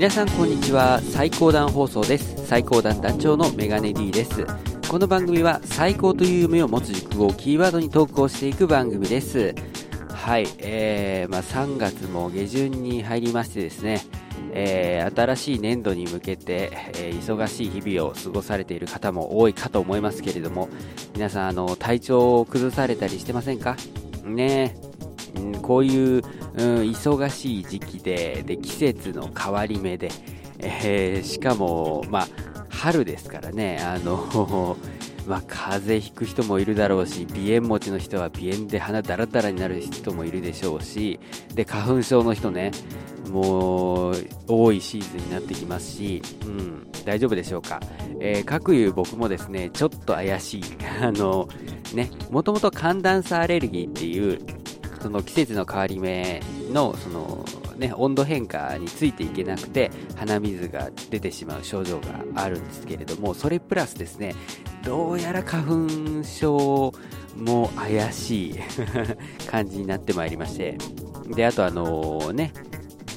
皆さんこんにちは。最高段放送です。最高段団長のメガネ D です。この番組は最高という夢を持つ熟語をキーワードに投稿していく番組です。はい、えー、まあ、3月も下旬に入りましてですね、えー、新しい年度に向けて、えー、忙しい日々を過ごされている方も多いかと思いますけれども皆さんあの体調を崩されたりしてませんか？ねうん、こういう、うん、忙しい時期でで季節の変わり目で、えー、しかも、まあ、春ですからねあの まあ、風邪ひく人もいるだろうし鼻炎持ちの人は鼻炎で鼻だらだらになる人もいるでしょうしで花粉症の人ねもう多いシーズンになってきますし、うん、大丈夫でしょうか、えー、各いう僕もですねちょっと怪しい。あのねもともと寒暖差アレルギーっていうその季節の変わり目のその、ね、温度変化についていけなくて鼻水が出てしまう症状があるんですけれどもそれプラスですねどうやら花粉症も怪しい 感じになってまいりまして。であとあのね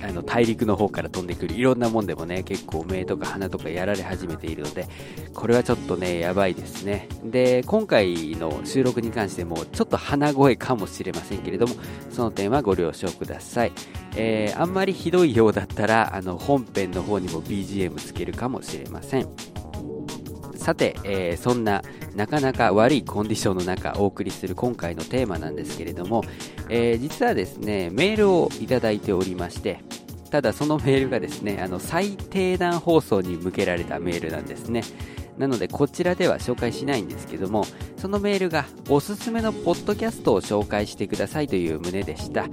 あの大陸の方から飛んでくるいろんなもんでもね結構目とか鼻とかやられ始めているのでこれはちょっとねやばいですね。で今回の収録に関してもちょっと鼻声かもしれませんけれどもその点はご了承ください、えー、あんまりひどいようだったらあの本編の方にも BGM つけるかもしれません。さて、えー、そんななかなか悪いコンディションの中お送りする今回のテーマなんですけれども、えー、実はですねメールをいただいておりましてただそのメールがですねあの最低段放送に向けられたメールなんですね。なのでこちらでは紹介しないんですけどもそのメールがおすすめのポッドキャストを紹介してくださいという旨でした。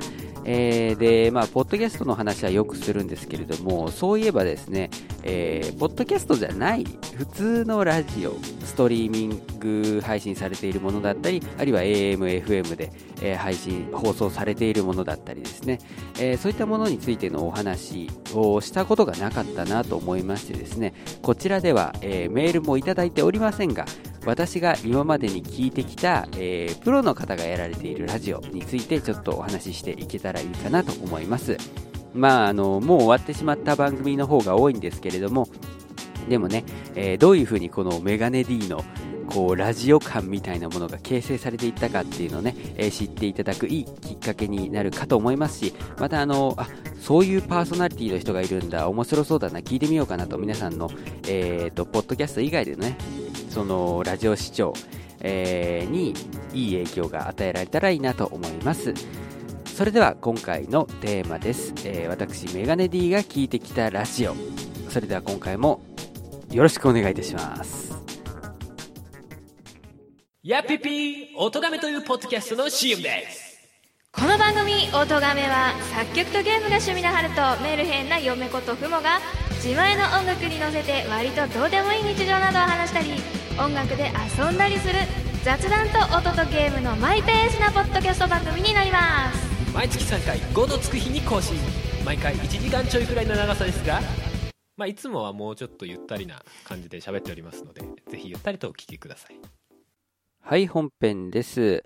えー、で、まあ、ポッドキャストの話はよくするんですけれども、そういえばですね、えー、ポッドキャストじゃない、普通のラジオ、ストリーミング配信されているものだったり、あるいは AM、FM で、えー、配信、放送されているものだったりですね、えー、そういったものについてのお話をしたことがなかったなと思いましてですね、こちらでは、えー、メールもいただいておりませんが、私が今までに聞いてきた、えー、プロの方がやられているラジオについてちょっとお話ししていけたらいいかなと思います。まあ、あの、もう終わってしまった番組の方が多いんですけれども、でもね、えー、どういうふうにこのメガネ D のこうラジオ感みたいなものが形成されていったかっていうのをね、えー、知っていただくいいきっかけになるかと思いますし、またあの、あ、そういうパーソナリティの人がいるんだ、面白そうだな、聞いてみようかなと皆さんの、え、ー、と、ポッドキャスト以外でね、そのラジオ視聴、えー、にいい影響が与えられたらいいなと思います。それでは今回のテーマです、えー、私メガネ D が聞いてきたラジオ。それでは今回もよろしくお願いいたします。やぴぴー音亀というポッドキャストの CM です。この番組「音亀」は作曲とゲームが趣味の春とメルヘンな嫁ことふもが自前の音楽に乗せて割とどうでもいい日常などを話したり音楽で遊んだりする雑談と音とゲームのマイペースなポッドキャスト番組になります。毎月3回5のつく日に更新。毎回1時間ちょいくらいの長さですがまあ、いつもはもうちょっとゆったりな感じで喋っておりますのでぜひゆったりとお聞きください。はい本編です。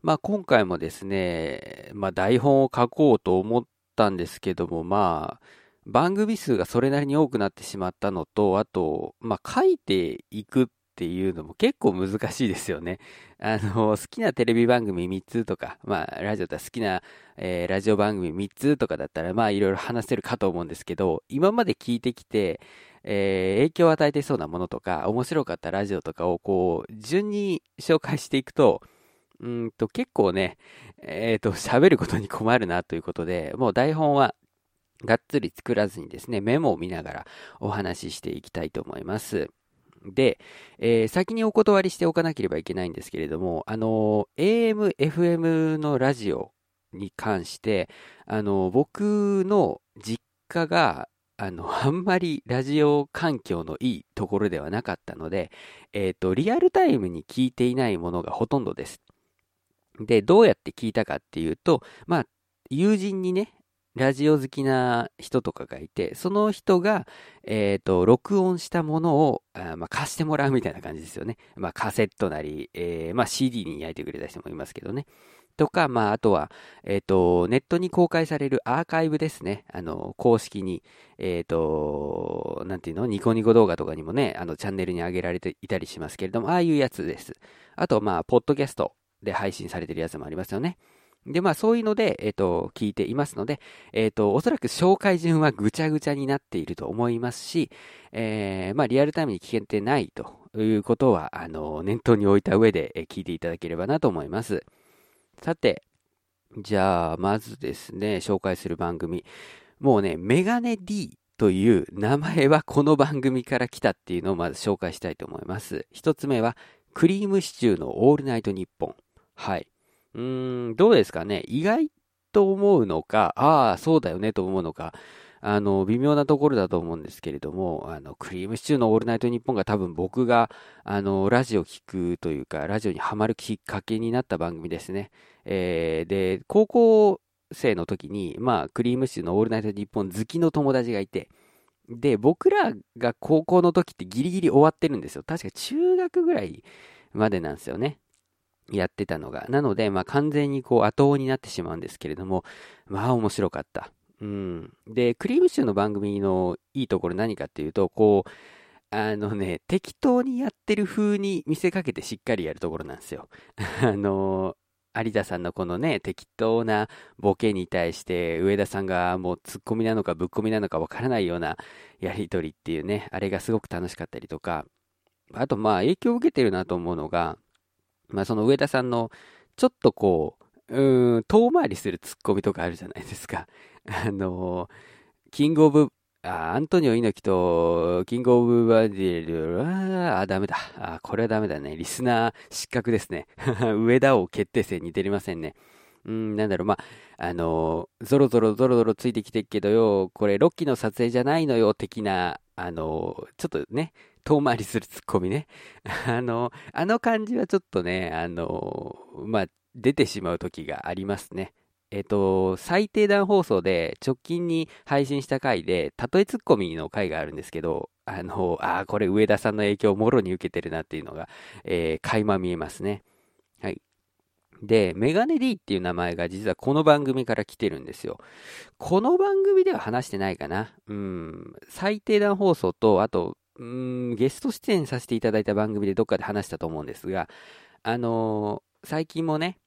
まあ今回もですね、まあ、台本を書こうと思ったんですけどもまあ番組数がそれなりに多くなってしまったのと、あと、まあ、書いていくっていうのも結構難しいですよね。あの、好きなテレビ番組3つとか、まあ、ラジオだ好きな、えー、ラジオ番組3つとかだったら、まあ、いろいろ話せるかと思うんですけど、今まで聞いてきて、えー、影響を与えてそうなものとか、面白かったラジオとかをこう、順に紹介していくと、うんと、結構ね、えっ、ー、と、喋ることに困るなということで、もう台本はがっつり作らずにですね、メモを見ながらお話ししていきたいと思います。で、えー、先にお断りしておかなければいけないんですけれども、あの、AM、FM のラジオに関して、あの、僕の実家が、あの、あんまりラジオ環境のいいところではなかったので、えっ、ー、と、リアルタイムに聞いていないものがほとんどです。で、どうやって聞いたかっていうと、まあ、友人にね、ラジオ好きな人とかがいて、その人が、えっ、ー、と、録音したものを、あまあ、貸してもらうみたいな感じですよね。まあ、カセットなり、えー、まあ、CD に焼いてくれた人もいますけどね。とか、まあ、あとは、えっ、と、ネットに公開されるアーカイブですね。あの、公式に、えっ、と、なんていうの？ニコニコ動画とかにもね、あの、チャンネルに上げられていたりしますけれども、ああいうやつです。あと、まあ、ポッドキャストで配信されてるやつもありますよね。で、まあそういうので、えっ、ー、と、聞いていますので、えっ、ー、と、おそらく紹介順はぐちゃぐちゃになっていると思いますし、えー、まあリアルタイムに聞けてないということは、あの、念頭に置いた上で聞いていただければなと思います。さて、じゃあ、まずですね、紹介する番組。もうね、メガネ D という名前はこの番組から来たっていうのをまず紹介したいと思います。一つ目は、クリームシチューのオールナイトニッポン。はい。うーん、どうですかね。意外と思うのか、ああ、そうだよねと思うのか、あの、微妙なところだと思うんですけれども、あの、クリームシチューのオールナイトニッポンが多分僕が、あの、ラジオ聞くというか、ラジオにハマるきっかけになった番組ですね。えー、で、高校生の時に、まあ、クリームシチューのオールナイトニッポン好きの友達がいて、で、僕らが高校の時ってギリギリ終わってるんですよ。確か中学ぐらいまでなんですよね。やってたのが。なので、まあ完全にこう後追になってしまうんですけれども、まあ面白かった。うん。で、クリームシューの番組のいいところ何かっていうと、こう、あのね、適当にやってる風に見せかけてしっかりやるところなんですよ。あの、有田さんのこのね、適当なボケに対して、上田さんがもうツッコミなのかぶっ込みなのかわからないようなやりとりっていうね、あれがすごく楽しかったりとか、あとまあ影響を受けてるなと思うのが、まあその上田さんのちょっとこう、うん、遠回りするツッコミとかあるじゃないですか。あの、キングオブ、あアントニオ猪木とキングオブバディル、ああ、ダメだ。あこれはダメだね。リスナー失格ですね。上田王決定戦に出れませんね。うん、なんだろう、まあ、あの、ゾロゾロゾロゾロついてきてるけどよ、これ、ロッキーの撮影じゃないのよ、的な、あの、ちょっとね、遠回りするツッコミね。あの、あの感じはちょっとね、あの、まあ、出てしまう時がありますね。えっと、最低段放送で直近に配信した回で、例えツッコミの回があるんですけど、あの、ああ、これ上田さんの影響をもろに受けてるなっていうのが、えー、垣間見えますね。はい。で、メガネ D っていう名前が実はこの番組から来てるんですよ。この番組では話してないかな。うん。最低段放送と、あと、うん、ゲスト出演させていただいた番組でどっかで話したと思うんですが、あのー、最近もね、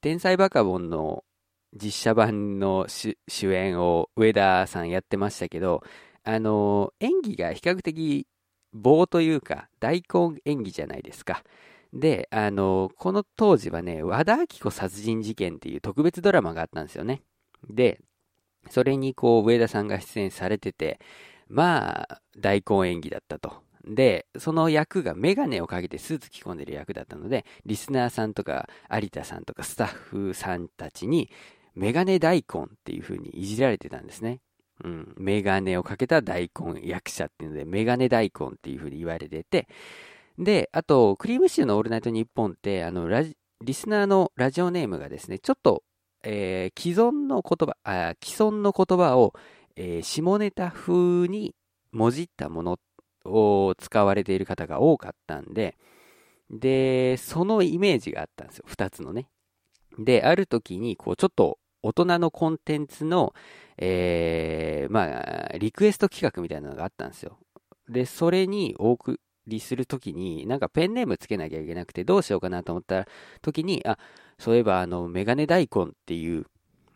天才バカボンの実写版の主演を上田さんやってましたけど、あのー、演技が比較的棒というか大根演技じゃないですか。で、あのー、この当時はね、和田アキ子殺人事件っていう特別ドラマがあったんですよね。で、それにこう上田さんが出演されてて、まあ、大根演技だったと。で、その役がメガネをかけてスーツ着込んでる役だったので、リスナーさんとか有田さんとかスタッフさんたちに、メガネ大根っていう風にいじられてたんですね。うん。メガネをかけた大根役者っていうので、メガネ大根っていう風に言われてて、で、あと、クリームシチューのオールナイトニッポンって、あの、ラジ、リスナーのラジオネームがですね、ちょっと、えー、既存の言葉、あ既存の言葉を、えー、下ネタ風にもじったものを使われている方が多かったんで、で、そのイメージがあったんですよ。二つのね。で、ある時に、こう、ちょっと大人のコンテンツの、えー、まあ、リクエスト企画みたいなのがあったんですよ。で、それにお送りするときに、なんかペンネームつけなきゃいけなくて、どうしようかなと思った時に、あ、そういえば、あの、メガネ大根っていう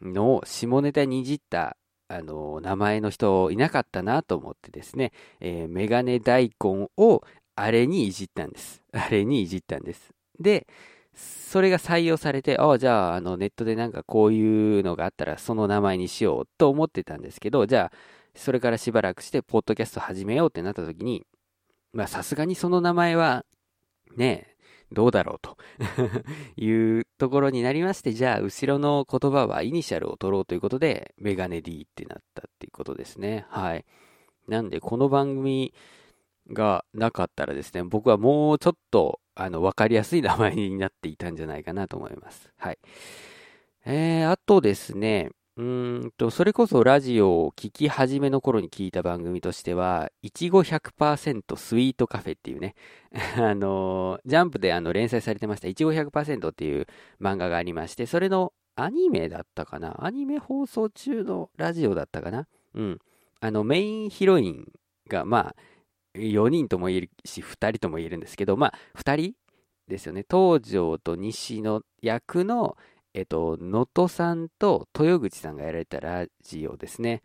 のを下ネタにじったあの、名前の人いなかったなと思ってですね、えー、メガネ大根をあれにいじったんです。あれにいじったんです。で、それが採用されて、ああ、じゃあ、あの、ネットでなんかこういうのがあったらその名前にしようと思ってたんですけど、じゃあ、それからしばらくして、ポッドキャスト始めようってなった時に、まあ、さすがにその名前は、ね、どうだろうと いうところになりまして、じゃあ、後ろの言葉はイニシャルを取ろうということで、メガネ D ってなったっていうことですね。はい。なんで、この番組がなかったらですね、僕はもうちょっと、あの、わかりやすい名前になっていたんじゃないかなと思います。はい。えー、あとですね、うんと、それこそラジオを聞き始めの頃に聞いた番組としては、いちご100%スイートカフェっていうね、あの、ジャンプであの連載されてました、いちご100%っていう漫画がありまして、それのアニメだったかなアニメ放送中のラジオだったかなうん。あの、メインヒロインが、まあ、4人とも言えるし、2人とも言えるんですけど、まあ、2人ですよね。東條と西の役の、えっと、能登さんと豊口さんがやられたラジオですね。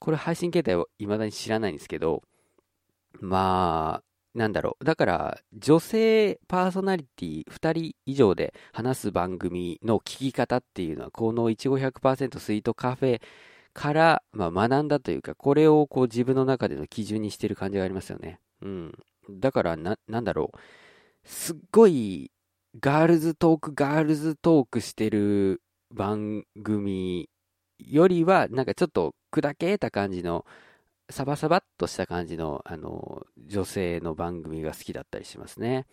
これ配信形態を未だに知らないんですけど、まあ、なんだろう。だから、女性パーソナリティ2人以上で話す番組の聞き方っていうのは、このいちご100%スイートカフェから、まあ、学んだというか、これをこう自分の中での基準にしてる感じがありますよね。うん。だからな、なんだろう。すっごいガールズトーク、ガールズトークしてる番組よりは、なんかちょっと砕けた感じの、サバサバっとした感じの、あの、女性の番組が好きだったりしますね。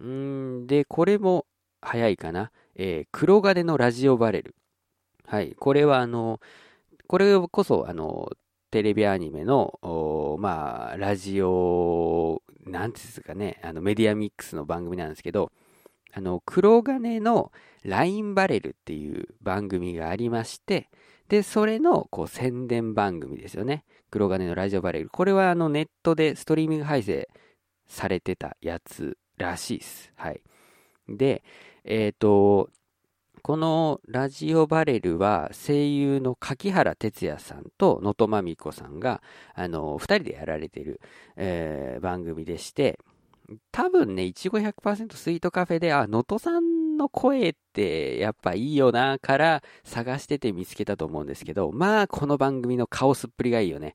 うんで、これも早いかな。えー、黒金のラジオバレル。はい。これはあの、これこそ、あの、テレビアニメの、まあ、ラジオ、なんていうんですかね、あの、メディアミックスの番組なんですけど、あの、黒金のラインバレルっていう番組がありまして、で、それのこう宣伝番組ですよね。黒金のラジオバレル。これはあのネットでストリーミング配信されてたやつらしいです。はい。で、えっ、ー、と、このラジオバレルは声優の柿原哲也さんと能登まみこさんが、あの、二人でやられている、えー、番組でして、多分ね、いちご100%スイートカフェで、あ、能登さんの声ってやっぱいいよな、から探してて見つけたと思うんですけど、まあ、この番組のカオスっぷりがいいよね。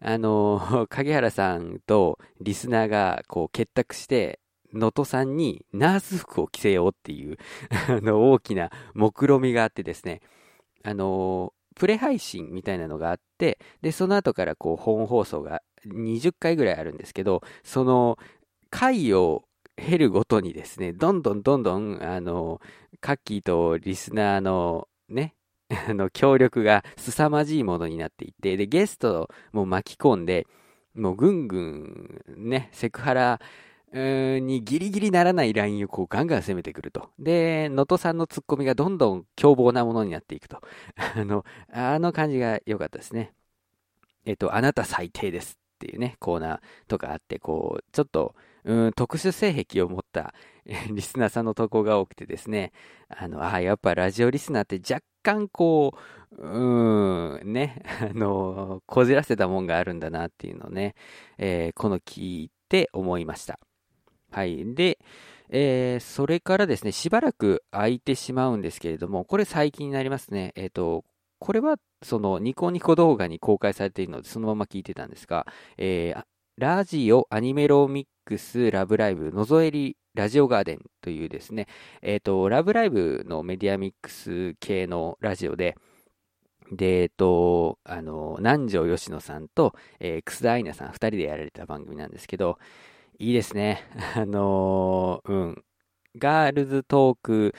あの、影原さんとリスナーがこう結託して、能登さんにナース服を着せようっていう あの、大きな目論みがあってですね、あの、プレ配信みたいなのがあって、で、その後からこう本放送が20回ぐらいあるんですけど、その回を経るごとにですね、どんどんどんどん、あの、カッキーとリスナーのね、あの、協力が凄まじいものになっていって、で、ゲストも巻き込んで、もうぐんぐん、ね、セクハラにギリギリならないラインをこうガンガン攻めてくると。で、能登さんのツッコミがどんどん凶暴なものになっていくと。あの、あの感じが良かったですね。えっと、あなた最低ですっていうね、コーナーとかあって、こう、ちょっと、うん、特殊性癖を持ったリスナーさんの投稿が多くてですね、あの、あやっぱラジオリスナーって若干こう、うん、ね、あの、こじらせたもんがあるんだなっていうのをね、えー、この聞いて思いました。はい。で、えー、それからですね、しばらく空いてしまうんですけれども、これ最近になりますね。えっ、ー、と、これは、その、ニコニコ動画に公開されているので、そのまま聞いてたんですが、えー、ラジオアニメロミックスラブライブのぞえりラジオガーデンというですね、えっ、ー、と、ラブライブのメディアミックス系のラジオで、で、えっ、ー、と、あの、南條吉野さんと、えー、楠田愛菜さん二人でやられた番組なんですけど、いいですね。あのうん。ガールズトーク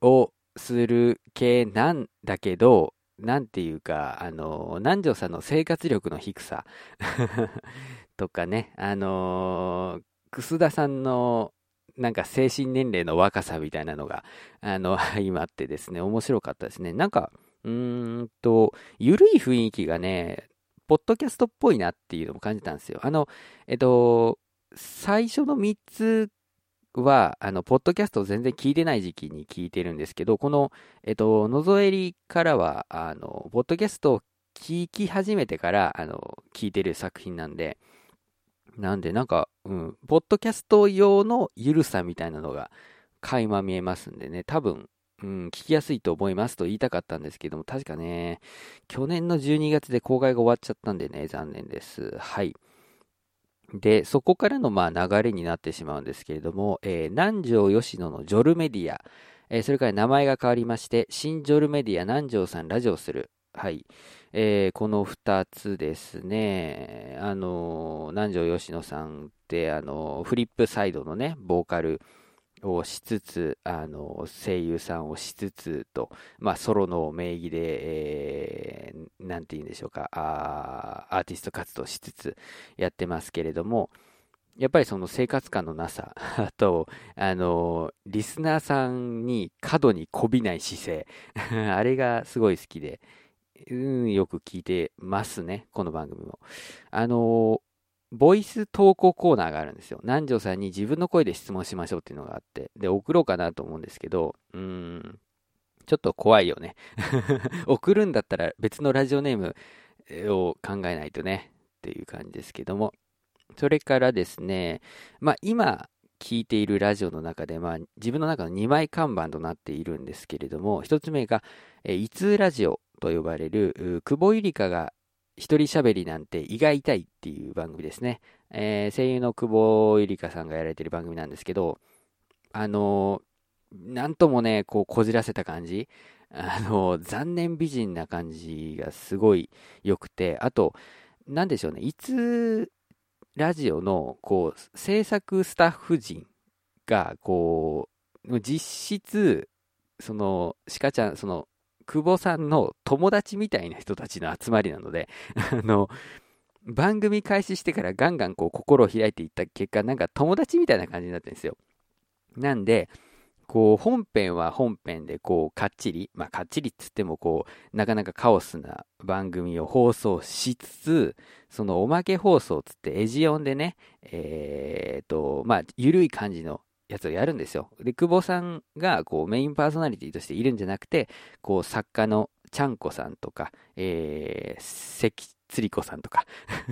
をする系なんだけど、なんていうか、あの、南條さんの生活力の低さ とかね、あの、楠田さんのなんか精神年齢の若さみたいなのが、あの、相まってですね、面白かったですね。なんか、うーんと、ゆるい雰囲気がね、ポッドキャストっぽいなっていうのも感じたんですよ。あの、えっと、最初の3つは、あの、ポッドキャストを全然聞いてない時期に聞いてるんですけど、この、えっと、のぞえりからは、あの、ポッドキャストを聞き始めてから、あの、聞いてる作品なんで、なんで、なんか、うん、ポッドキャスト用のゆるさみたいなのが垣間見えますんでね、多分、うん、聞きやすいと思いますと言いたかったんですけども、確かね、去年の12月で公開が終わっちゃったんでね、残念です。はい。で、そこからのま流れになってしまうんですけれども、えー、南條吉野のジョルメディア、えー、それから名前が変わりまして、新ジョルメディア南條さんラジオする。はい。えー、この2つですね、あの南條吉野さんって、あのフリップサイドのね、ボーカルをしつつ、あの、声優さんをしつつと、まあ、ソロの名義で、えー、なんて言うんでしょうか、あアーティスト活動しつつやってますけれども、やっぱりその生活感のなさ、あ と、あの、リスナーさんに過度にこびない姿勢、あれがすごい好きで、うん、よく聞いてますね、この番組も。あの、ボイス投稿コーナーがあるんですよ。南條さんに自分の声で質問しましょうっていうのがあって、で、送ろうかなと思うんですけど、うーん、ちょっと怖いよね。送るんだったら別のラジオネームを考えないとね、っていう感じですけども。それからですね、まあ今聞いているラジオの中で、まあ自分の中の2枚看板となっているんですけれども、1つ目が、えー、いつラジオと呼ばれる、久保ゆりかが一人喋りなんて胃が痛いっていう番組ですね。えー、声優の久保ゆりかさんがやられてる番組なんですけど、あのー、なんともね、こうこじらせた感じ、あのー、残念美人な感じがすごい良くて、あと、なんでしょうね、いつラジオのこう制作スタッフ陣がこう実質その鹿ちゃんその久保さんの友達みたいな人たちの集まりなので あの番組開始してからガンガンこう心を開いていった結果なんか友達みたいな感じになってるんですよ。なんでこう、本編は本編で、こう、かっちり、まあ、かっちりっつっても、こう、なかなかカオスな番組を放送しつつ、そのおまけ放送つって、エジオンでね、えー、と、まあ、ゆるい感じのやつをやるんですよ。で、久保さんが、こう、メインパーソナリティとしているんじゃなくて、こう、作家のちゃんこさんとか、えー、関つりこさんとか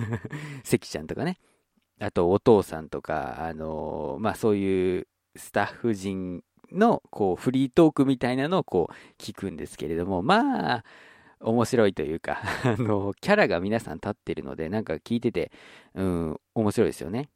関ちゃんとかね、あと、お父さんとか、あのー、まあ、そういうスタッフ陣のこうフリートークみたいなのをこう聞くんですけれども、まあ、面白いというか、あの、キャラが皆さん立ってるので、なんか聞いてて、うん、面白いですよね。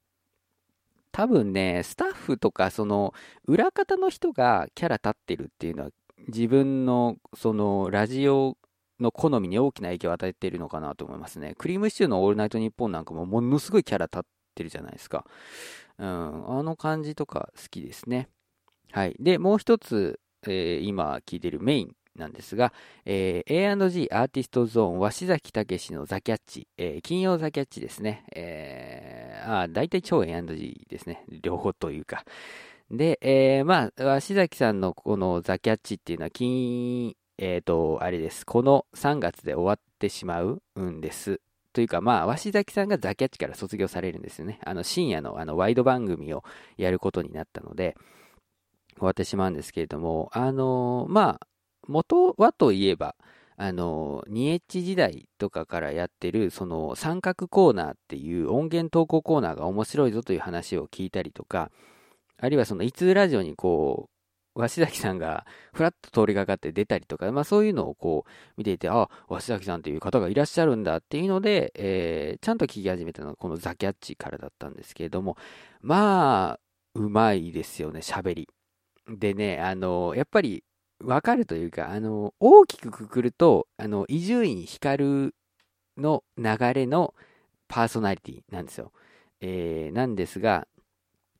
多分ね、スタッフとか、その、裏方の人がキャラ立ってるっていうのは、自分の、その、ラジオの好みに大きな影響を与えているのかなと思いますね。クリームシチューのオールナイトニッポンなんかも、ものすごいキャラ立ってるじゃないですか。うん、あの感じとか好きですね。はい。で、もう一つ、えー、今聞いてるメインなんですが、えー、A&G アーティストゾーン、鷲崎武のザキャッチ、えー、金曜ザキャッチですね。えー、あ、大体超 A&G ですね。両方というか。で、えー、まあ、鷲崎さんのこのザキャッチっていうのは、金、えっ、ー、と、あれです。この3月で終わってしまうんです。というか、まあ、鷲崎さんがザキャッチから卒業されるんですよね。あの、深夜のあの、ワイド番組をやることになったので、終わってしまうんですけれども、あのまあ、元はといえば、あの、2H 時代とかからやってる、その三角コーナーっていう音源投稿コーナーが面白いぞという話を聞いたりとか、あるいはその、いつラジオにこう、鷲崎さんがふらっと通りがかって出たりとか、まあそういうのをこう見ていて、あ、鷲崎さんっていう方がいらっしゃるんだっていうので、えー、ちゃんと聞き始めたのはこのザ・キャッチからだったんですけれども、まあ、うまいですよね、喋り。でね、あの、やっぱりわかるというか、あの、大きくくくると、あの、伊集院光の流れのパーソナリティなんですよ。えー、なんですが、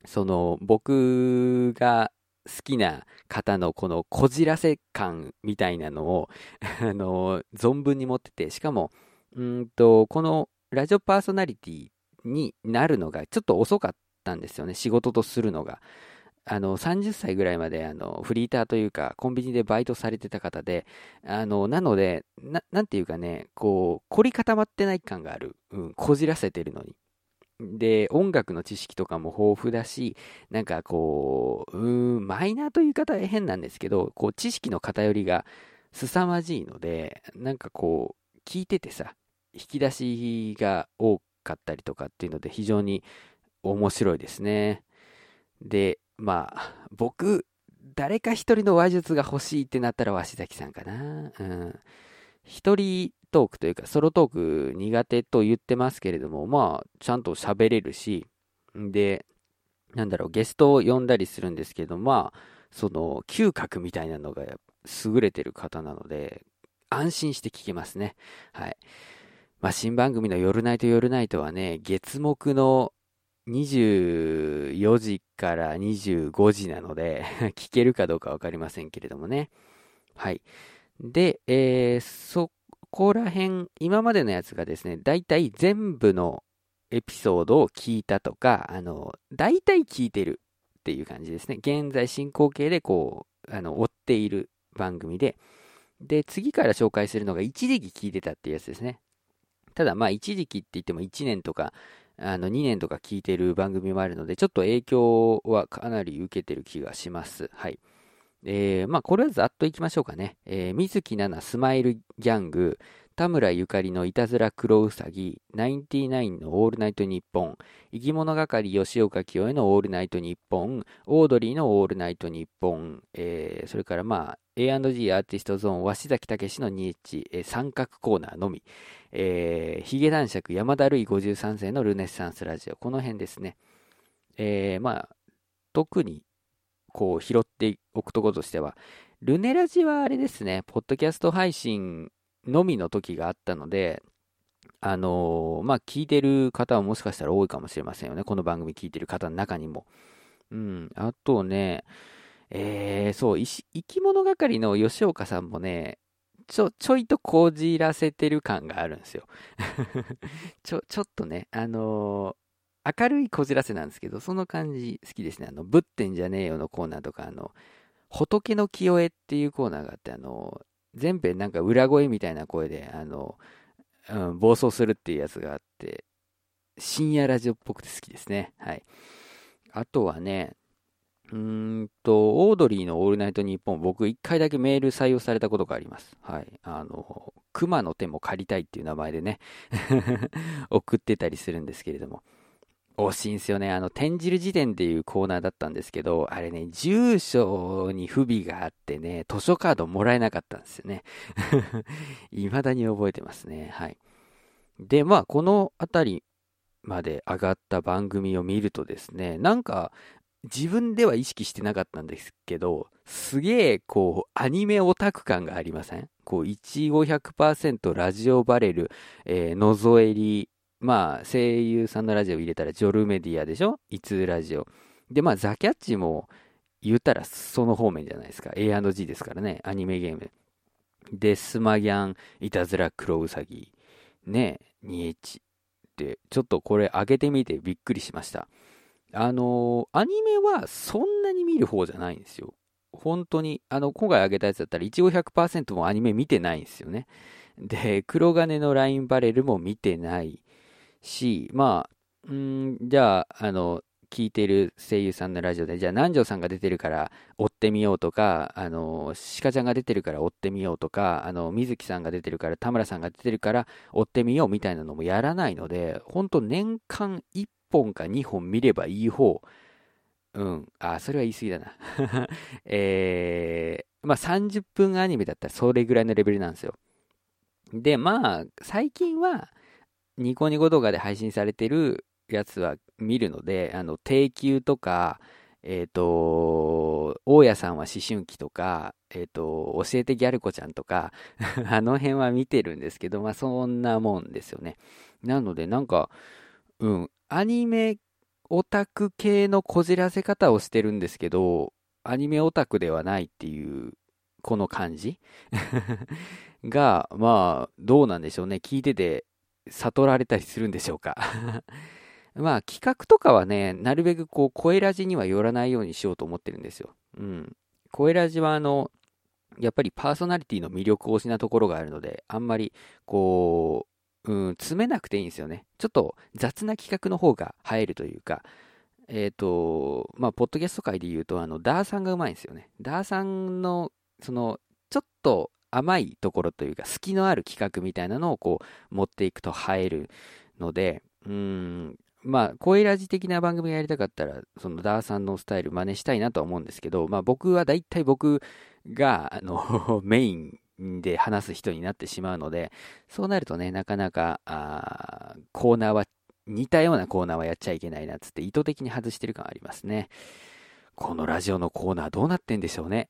その、僕が好きな方のこのこじらせ感みたいなのを、あの、存分に持ってて、しかも、うんと、このラジオパーソナリティになるのがちょっと遅かったんですよね、仕事とするのが。あの、30歳ぐらいまで、あの、フリーターというか、コンビニでバイトされてた方で、あの、なので、な、なんていうかね、こう、凝り固まってない感がある。うん、こじらせてるのに。で、音楽の知識とかも豊富だし、なんかこう、うん、マイナーという方は変なんですけど、こう、知識の偏りが凄まじいので、なんかこう、聞いててさ、引き出しが多かったりとかっていうので、非常に面白いですね。で、まあ、僕、誰か一人の話術が欲しいってなったら鷲崎さんかな。うん。一人トークというか、ソロトーク苦手と言ってますけれども、まあ、ちゃんと喋れるし、で、なんだろう、ゲストを呼んだりするんですけど、まあ、その、嗅覚みたいなのが優れてる方なので、安心して聞けますね。はい。まあ、新番組の夜ナイト夜ナイトはね、月目の24時から25時なので 聞けるかどうかわかりませんけれどもね。はい。で、えー、そこら辺、今までのやつがですね、大体全部のエピソードを聞いたとか、あの、大体聞いてるっていう感じですね。現在進行形でこう、あの、追っている番組で、で、次から紹介するのが一時期聞いてたっていうやつですね。ただまあ一時期って言っても1年とかあの2年とか聞いてる番組もあるので、ちょっと影響はかなり受けてる気がします。はい。えー、まあこれはざっといきましょうかね。えー、水木奈々スマイルギャング、田村ゆかりのいたずら黒うさぎ、ナインティナインのオールナイトニッポン、いきものがかり吉岡聖恵のオールナイトニッポン、オードリーのオールナイトニッポン、えー、それからまあ A&G アーティストゾーン、鷲崎健の 2h、えー、三角コーナーのみ、えー、髭男爵山田るい53世のルネッサンスラジオ、この辺ですね。えー、まあ、特にこう拾っておくところとしては、ルネラジはあれですね、ポッドキャスト配信のみの時があったので、あのー、まあ、聞いてる方はもしかしたら多いかもしれませんよね。この番組聞いてる方の中にも。うん。あとね、えー、そう、生き物係の吉岡さんもね、ちょ、ちょいとこじらせてる感があるんですよ。ちょ、ちょっとね、あのー、明るいこじらせなんですけど、その感じ好きですね。あの、ぶってんじゃねえよのコーナーとか、あの、仏の清江っていうコーナーがあって、あの全編なんか裏声みたいな声で、あの、うん、暴走するっていうやつがあって、深夜ラジオっぽくて好きですね。はい。あとはね、うんと、オードリーのオールナイトニッポン、僕一回だけメール採用されたことがあります。はい。あの、熊の手も借りたいっていう名前でね 送ってたりするんですけれども。惜しいんですよね。あの、転じる時点っていうコーナーだったんですけど、あれね、住所に不備があってね、図書カードもらえなかったんですよね。未だに覚えてますね。はい。で、まあ、このあたりまで上がった番組を見るとですね、なんか、自分では意識してなかったんですけど、すげえ、こう、アニメオタク感がありません？こう、一期100%ラジオバレル、えー、のぞえり、まあ、声優さんのラジオ入れたらジョルメディアでしょ？いつラジオ。で、まあ、ザ・キャッチも言ったらその方面じゃないですか。A&G ですからね、アニメゲーム。で、スマギャン、いたずらクロウサギ、ね、2H。で、ちょっとこれ上げてみてびっくりしました。あのー、アニメはそんなに見る方じゃないんですよ。本当に、あの、今回上げたやつだったら、一応100%もアニメ見てないんですよね。で、黒金のラインバレルも見てないし、まあ、んじゃあ、あの、聞いてる声優さんのラジオで、じゃあ南條さんが出てるから追ってみようとか、あの、鹿ちゃんが出てるから追ってみようとか、あの、水木さんが出てるから田村さんが出てるから追ってみようみたいなのもやらないので、本当年間1本か2本見ればいい方。うん。あ、それは言い過ぎだな。えー、まあ30分アニメだったらそれぐらいのレベルなんですよ。で、まあ、最近は、ニコニコ動画で配信されてるやつは見るので、あの、定休とか、えっ、ー、と、大家さんは思春期とか、えっ、ー、と、教えてギャル子ちゃんとか あの辺は見てるんですけど、まあそんなもんですよね。なのでなんか、うん、アニメオタク系のこじらせ方をしてるんですけど、アニメオタクではないっていう、この感じ？が、まあ、どうなんでしょうね。聞いてて、悟られたりするんでしょうか。まあ、企画とかはね、なるべくこう、声ラジには寄らないようにしようと思ってるんですよ。うん。声ラジは、あの、やっぱりパーソナリティの魅力を失うところがあるので、あんまり、こうう、ん、詰めなくていいんですよね。ちょっと雑な企画の方が映えるというか、えっ、ー、と、まあ、ポッドキャスト界で言うと、あの、ダーさんがうまいんですよね。ダーさんの、その、ちょっと甘いところというか、隙のある企画みたいなのをこう、持っていくと映えるので、うん、まあ、声ラジ的な番組がやりたかったら、そのダーさんのスタイル真似したいなとは思うんですけど、まあ僕は大体僕が、あの、メインで話す人になってしまうので、そうなるとね、なかなか、あーコーナーは、似たようなコーナーはやっちゃいけないなっつって意図的に外してる感ありますね。このラジオのコーナーどうなってんでしょうね。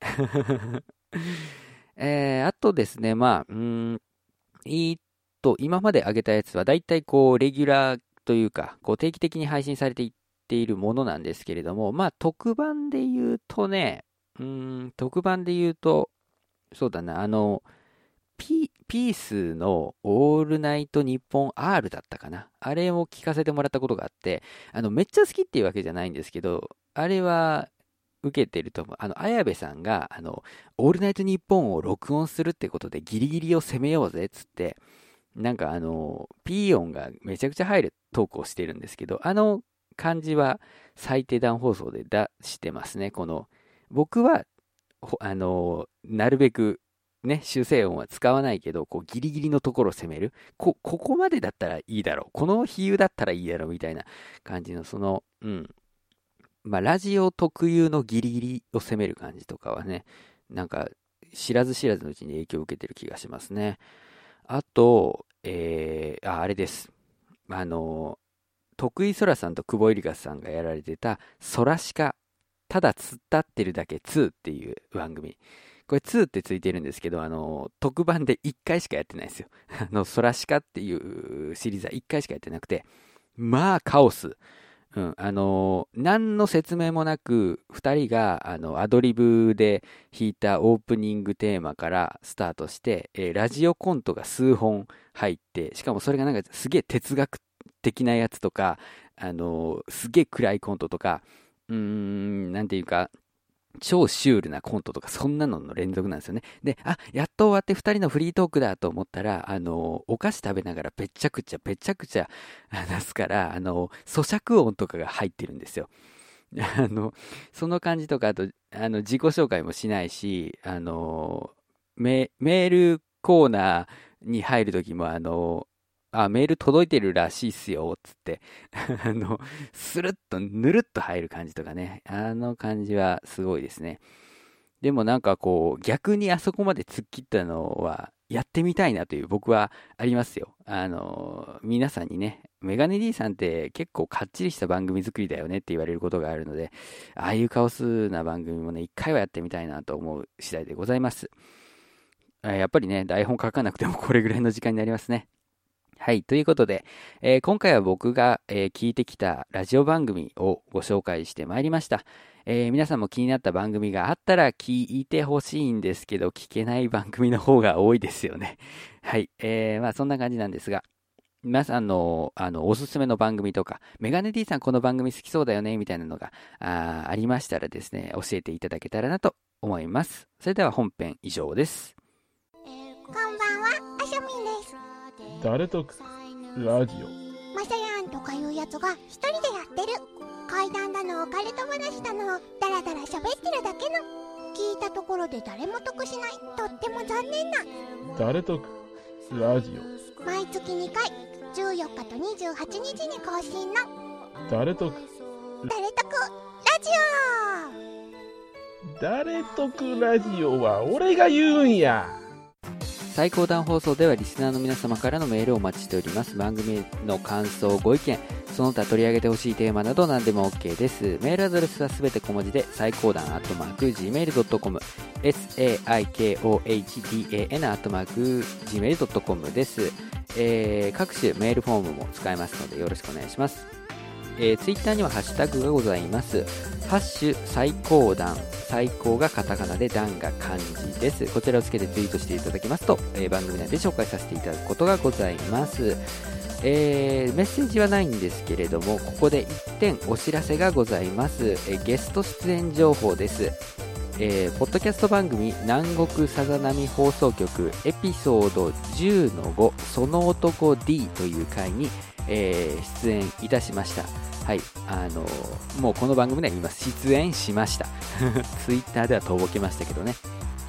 えー、あとですね、まあ、うん、いいと、今まで上げたやつは、だいたいこう、レギュラーというか、こう定期的に配信されていっているものなんですけれども、まあ、特番で言うとね、うん、特番で言うと、そうだな、あの、ピースのオールナイトニッポン R だったかな。あれを聞かせてもらったことがあって、あの、めっちゃ好きっていうわけじゃないんですけど、あれは受けてると思う。あの、綾部さんが、あの、オールナイトニッポンを録音するってことでギリギリを攻めようぜっつって、なんかあの、ピー音がめちゃくちゃ入るトークをしてるんですけど、あの感じは最低段放送で出してますね。この、僕は、あの、なるべくね、修正音は使わないけど、こうギリギリのところを攻める。こ、ここまでだったらいいだろう。この比喩だったらいいだろうみたいな感じの、その、うん。まあ、ラジオ特有のギリギリを攻める感じとかはね、なんか、知らず知らずのうちに影響を受けてる気がしますね。あと、えー、あ、あれです。あの、徳井空さんと久保ゆりかさんがやられてた、ソラシカ、ただ突っ立ってるだけ2っていう番組。これ2ってついてるんですけど、あの、特番で1回しかやってないですよ。あの、ソラシカっていうシリーズは1回しかやってなくて、まあ、カオス。うん、あの何の説明もなく、2人があのアドリブで弾いたオープニングテーマからスタートして、えーラジオコントが数本入って、しかもそれがなんかすげえ哲学的なやつとか、あのすげえ暗いコントとか、うん、なんていうか、超シュールなコントとか、そんなのの連続なんですよね。で、あ、やっと終わって2人のフリートークだと思ったら、あの、お菓子食べながらぺっちゃくちゃ、ぺっちゃくちゃ話すから、あの、咀嚼音とかが入ってるんですよ。あの、その感じとか、あと、あの、自己紹介もしないし、あの、メメールコーナーに入るときも、あの、あ、メール届いてるらしいっすよ、つって、あの、スルッと、ぬるっと入る感じとかね、あの感じはすごいですね。でもなんかこう、逆にあそこまで突っ切ったのは、やってみたいなという僕はありますよ。あの、皆さんにね、メガネ D さんって結構かっちりした番組作りだよねって言われることがあるので、ああいうカオスな番組もね、一回はやってみたいなと思う次第でございます。やっぱりね、台本書かなくてもこれぐらいの時間になりますね。はい。ということで、えー今回は僕が、えー聞いてきたラジオ番組をご紹介してまいりました。えー皆さんも気になった番組があったら聞いてほしいんですけど、聞けない番組の方が多いですよね。はい。えーまあそんな感じなんですが、皆さんの、あの、おすすめの番組とか、メガネ D さんこの番組好きそうだよね、みたいなのが、あありましたらですね、教えていただけたらなと思います。それでは本編以上です。こんばんは、あしょみんです。誰とラジオ？まさやんとかいうやつが一人でやってる。怪談だの、オカルト話だの、だらだら喋ってるだけの。聞いたところで誰も得しない、とっても残念な。誰とラジ毎月2回、14日と28日に更新の、オ誰と誰得ラジ誰とラジオは俺が言うんや最高段放送ではリスナーの皆様からのメールをお待ちしております。番組の感想、ご意見、その他取り上げてほしいテーマなど何でも OK です。メールアドレスはすべて小文字で、最高段アットマーク Gmail.com、saikohdan アットマーク Gmail.com です。えー各種メールフォームも使えますのでよろしくお願いします。えー、ツイッターにはハッシュタグがございます。ハッシュ最高段、最高がカタカナで段が漢字です。こちらをつけてツイートしていただきますと、えー番組内で紹介させていただくことがございます。えーメッセージはないんですけれども、ここで1点お知らせがございます。えゲスト出演情報です。えーポッドキャスト番組南国さざ波放送局エピソード10の5その男 D という回に、えー出演いたしました。はい、あのもうこの番組では言います。出演しました。ツイッターではとぼけましたけどね。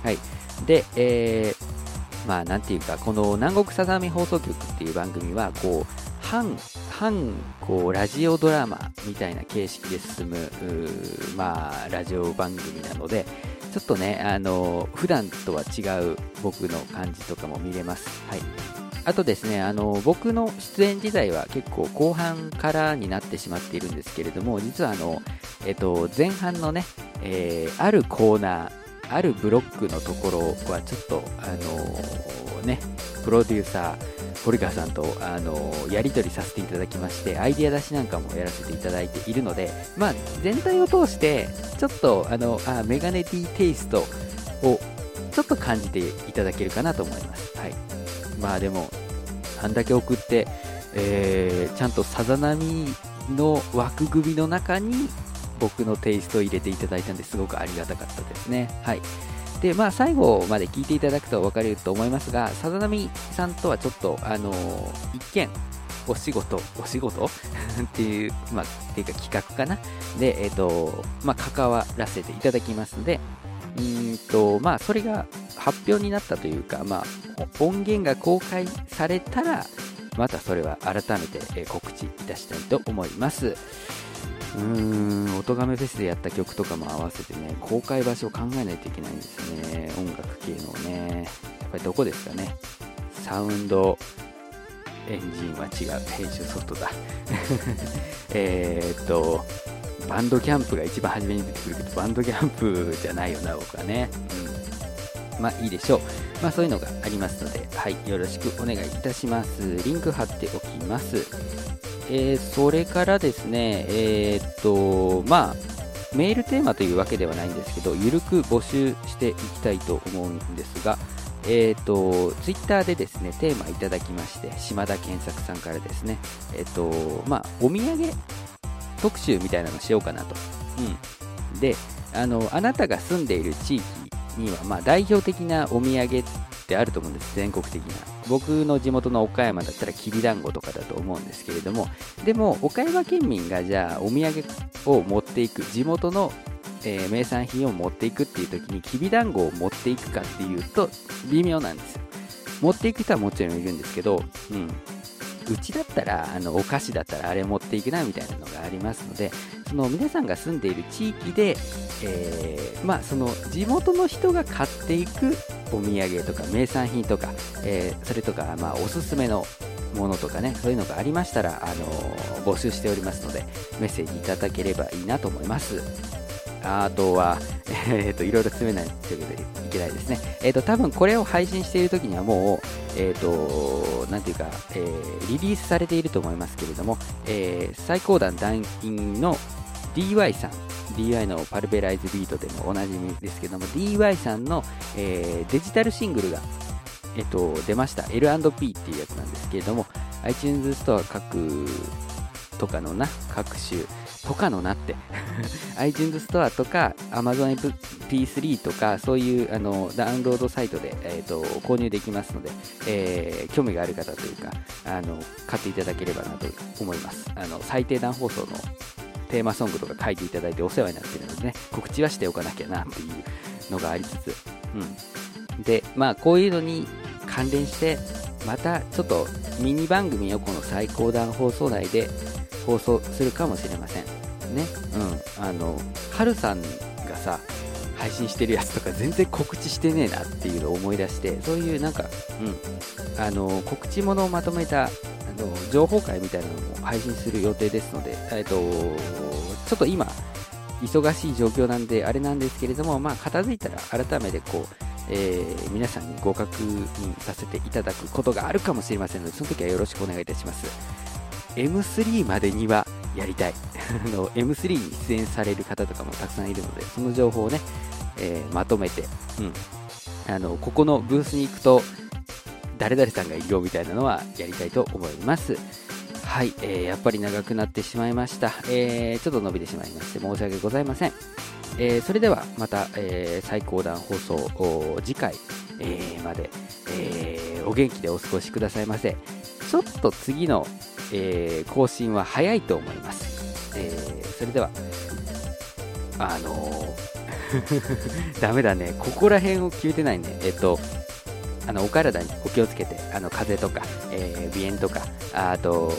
はい。で、えーまあなんていうか、この南国さざ波放送局っていう番組は、こう、半、半、こう、ラジオドラマみたいな形式で進む、まあ、ラジオ番組なので、ちょっとね、あの、普段とは違う僕の感じとかも見れます。はい。あとですね、あの、僕の出演時代は結構後半からになってしまっているんですけれども、実はあの、えっと、前半のね、えーあるコーナー、あるブロックのところはちょっと、あのね、プロデューサー、堀川さんと、あのやり取りさせていただきましてアイデア出しなんかもやらせていただいているので、まあ、全体を通してちょっとあのあメガネ D テイストをちょっと感じていただけるかなと思います、はい、まあでもあんだけ送って、えーちゃんとさざ波の枠組みの中に僕のテイストを入れていただいたんですごくありがたかったですね。はい。で、まあ最後まで聞いていただくと分かると思いますが、さざ波さんとはちょっと、あのー一見、お仕事、お仕事？っていう、まあ、っていうか企画かな？で、えっ、と、まあ関わらせていただきますので、うんと、まあそれが発表になったというか、まあ音源が公開されたら、またそれは改めて告知いたしたいと思います。うーん、音亀フェスでやった曲とかも合わせてね、公開場所を考えないといけないんですね。音楽系のね。やっぱりどこですかね。サウンドエンジンは違う。編集ソフトだ。えっと、バンドキャンプが一番初めに出てくるけど、バンドキャンプじゃないよな、僕はね。うん。まあいいでしょう。まあそういうのがありますので、はい、よろしくお願いいたします。リンク貼っておきます。えーそれからですね、えーっと、まあ、メールテーマというわけではないんですけど、ゆるく募集していきたいと思うんですが、えーっと、ツイッターでですね、テーマいただきまして、島田健作さんからですね、えーっと、まあ、お土産特集みたいなのしようかなと。うん。で、あの、あなたが住んでいる地域には、まあ、代表的なお土産ってあると思うんです、全国的な。僕の地元の岡山だったらきびだんごとかだと思うんですけれども、でも、岡山県民がじゃあ、お土産を持っていく、地元の、えー名産品を持っていくっていう時に、きびだんごを持っていくかっていうと、微妙なんですよ。持っていく人はもちろんいるんですけど、うん。うちだったら、あの、お菓子だったらあれ持っていくなみたいなのがありますので、その皆さんが住んでいる地域で、えーまあ、その地元の人が買っていくお土産とか名産品とか、えーそれとか、まあ、おすすめのものとかね、そういうのがありましたら、あの募集しておりますので、メッセージいただければいいなと思います。あとは、えっ、と、いろいろ詰めないというわけでいけないですね。えっ、と、多分これを配信している時にはもう、えっ、と、なんていうか、えーリリースされていると思いますけれども、えー最高段団員の DY さん、DY のパルベライズビートでもおなじみですけども、DY さんの、えーデジタルシングルが、えっと、出ました。L&P っていうやつなんですけれども、iTunes ストア各とかのな、各種、とかのなって、iTunes ストアとか Amazon MP3 とか、そういうあのダウンロードサイトで、えー、と購入できますので、えー興味がある方というか、あの買っていただければなと思います。あの最低段放送のテーマソングとか書いていただいてお世話になっているのでね、告知はしておかなきゃなっていうのがありつつ、うん。で、まあ、こういうのに関連して、またちょっとミニ番組をこの最高段放送内で放送するかもしれません。ね。うん。あの、はるさんがさ、配信してるやつとか全然告知してねえなっていうのを思い出して、そういうなんか、うん。あの、告知ものをまとめた、あの、情報会みたいなのも配信する予定ですので、えっと、ちょっと今、忙しい状況なんであれなんですけれども、まあ、片付いたら改めてこう、えー皆さんにご確認させていただくことがあるかもしれませんので、その時はよろしくお願いいたします。M3 までにはやりたい。の M3 に出演される方とかもたくさんいるので、その情報をね、えーまとめて、うん。あの、ここのブースに行くと、誰々さんがいるよみたいなのはやりたいと思います。はい、えーやっぱり長くなってしまいました。えーちょっと伸びてしまいまして申し訳ございません。えーそれではまた、えー最高段放送次回、えーまで、えーお元気でお過ごしくださいませ。ちょっと次の、えー更新は早いと思います。えーそれでは、あのー ダメだね。ここら辺を決めてないね。えっ、と、あのお体にお気をつけて、あの風邪とか、えー鼻炎とか、あと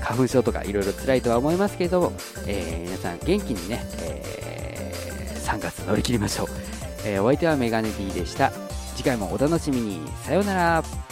花粉症とかいろいろ辛いとは思いますけれども、えー皆さん元気にね、えー3月乗り切りましょう。えお相手はメガネ D でした。次回もお楽しみに。さようなら。